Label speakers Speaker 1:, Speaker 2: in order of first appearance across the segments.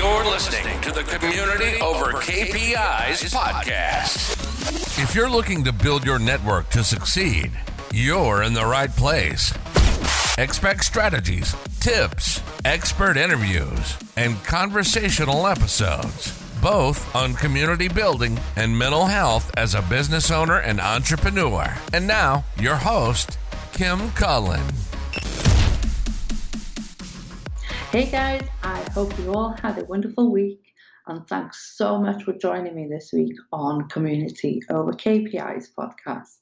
Speaker 1: You're listening to the Community Over KPIs podcast. If you're looking to build your network to succeed, you're in the right place. Expect strategies, tips, expert interviews, and conversational episodes, both on community building and mental health as a business owner and entrepreneur. And now, your host, Kim Cullen.
Speaker 2: Hey guys, I hope you all had a wonderful week and thanks so much for joining me this week on Community Over KPIs podcast.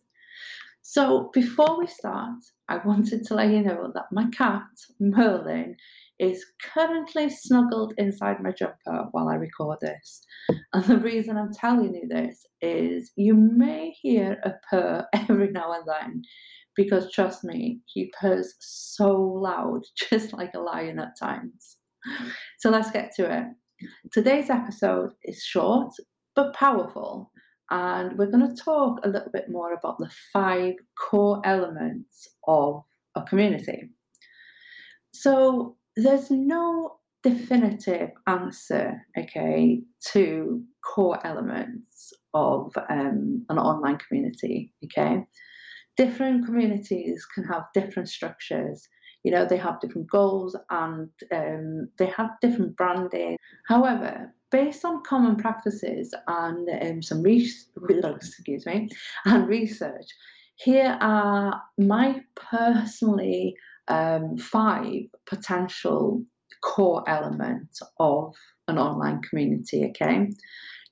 Speaker 2: So, before we start, I wanted to let you know that my cat, Merlin, is currently snuggled inside my jumper while I record this. And the reason I'm telling you this is you may hear a purr every now and then because trust me, he purrs so loud, just like a lion at times. So let's get to it. Today's episode is short but powerful, and we're going to talk a little bit more about the five core elements of a community. So there's no definitive answer, okay, to core elements of um, an online community, okay different communities can have different structures. You know, they have different goals and um, they have different branding. However, based on common practices and um, some research, excuse me, and research, here are my personally um, five potential core elements of an online community. Okay,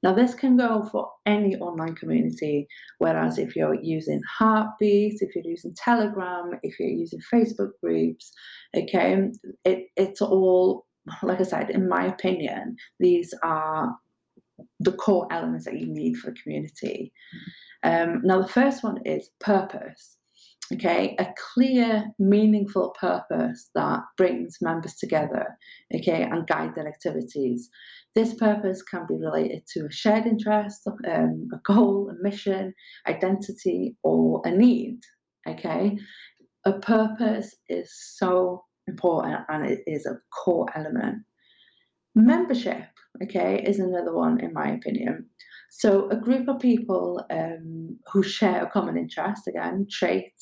Speaker 2: now, this can go for any online community, whereas if you're using Heartbeat, if you're using Telegram, if you're using Facebook groups, okay, it, it's all, like I said, in my opinion, these are the core elements that you need for a community. Um, now, the first one is purpose. Okay, a clear, meaningful purpose that brings members together, okay, and guide their activities. This purpose can be related to a shared interest, um, a goal, a mission, identity, or a need. Okay, a purpose is so important and it is a core element. Membership, okay, is another one in my opinion. So, a group of people um, who share a common interest, again, trait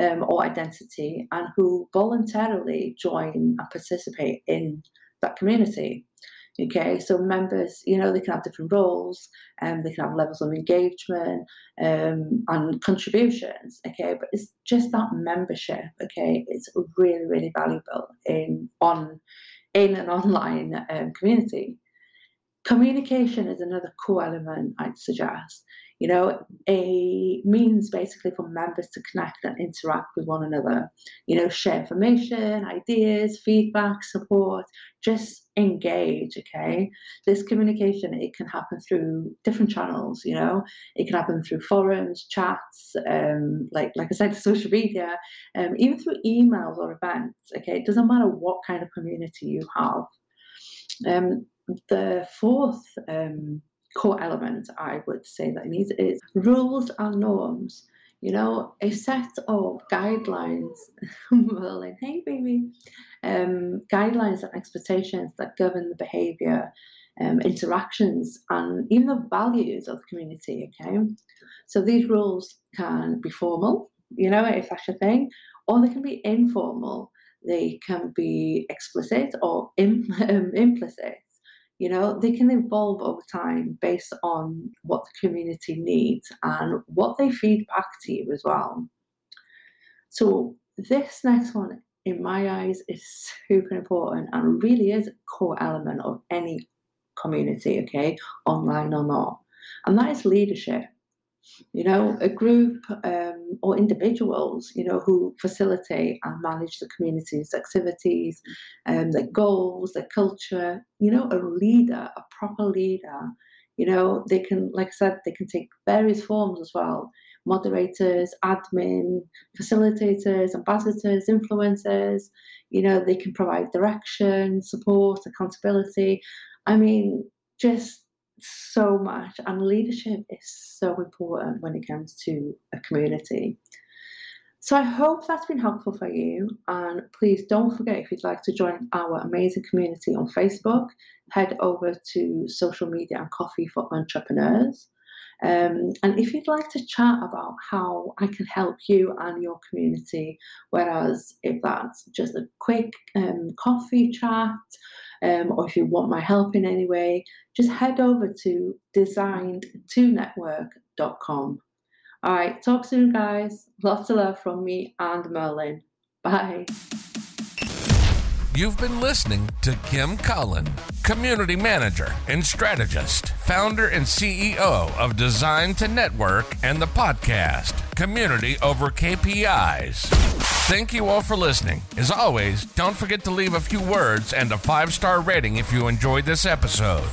Speaker 2: um, or identity, and who voluntarily join and participate in that community. Okay, so members, you know, they can have different roles and they can have levels of engagement um, and contributions. Okay, but it's just that membership. Okay, it's really, really valuable in on in an online um, community. Communication is another core element I'd suggest you know, a means basically for members to connect and interact with one another, you know, share information, ideas, feedback, support, just engage, okay? This communication, it can happen through different channels, you know, it can happen through forums, chats, um, like, like I said, social media, um, even through emails or events, okay? It doesn't matter what kind of community you have. Um, the fourth um, core element I would say that it needs is rules and norms. You know, a set of guidelines, like, hey baby, um, guidelines and expectations that govern the behaviour, um, interactions, and even the values of the community. Okay, so these rules can be formal, you know, if that's your thing, or they can be informal. They can be explicit or Im- um, implicit you know? They can evolve over time based on what the community needs and what they feed back to you as well. So this next one in my eyes is super important and really is a core element of any community okay? Online or not. And that is leadership you know, a group um, or individuals, you know, who facilitate and manage the community's activities, um, their goals, their culture. You know, a leader, a proper leader. You know, they can, like I said, they can take various forms as well. Moderators, admin, facilitators, ambassadors, influencers. You know, they can provide direction, support, accountability. I mean, just so much, and leadership is so important when it comes to a community. So I hope that's been helpful for you. And please don't forget if you'd like to join our amazing community on Facebook, head over to social media and coffee for entrepreneurs. Um, and if you'd like to chat about how I can help you and your community, whereas if that's just a quick um, coffee chat, um, or if you want my help in any way, just head over to designed2network.com. All right, talk soon, guys. Lots of love from me and Merlin. Bye.
Speaker 1: You've been listening to Kim Cullen, Community Manager and Strategist, founder and CEO of Designed to Network and the podcast Community Over KPIs. Thank you all for listening. As always, don't forget to leave a few words and a five star rating if you enjoyed this episode.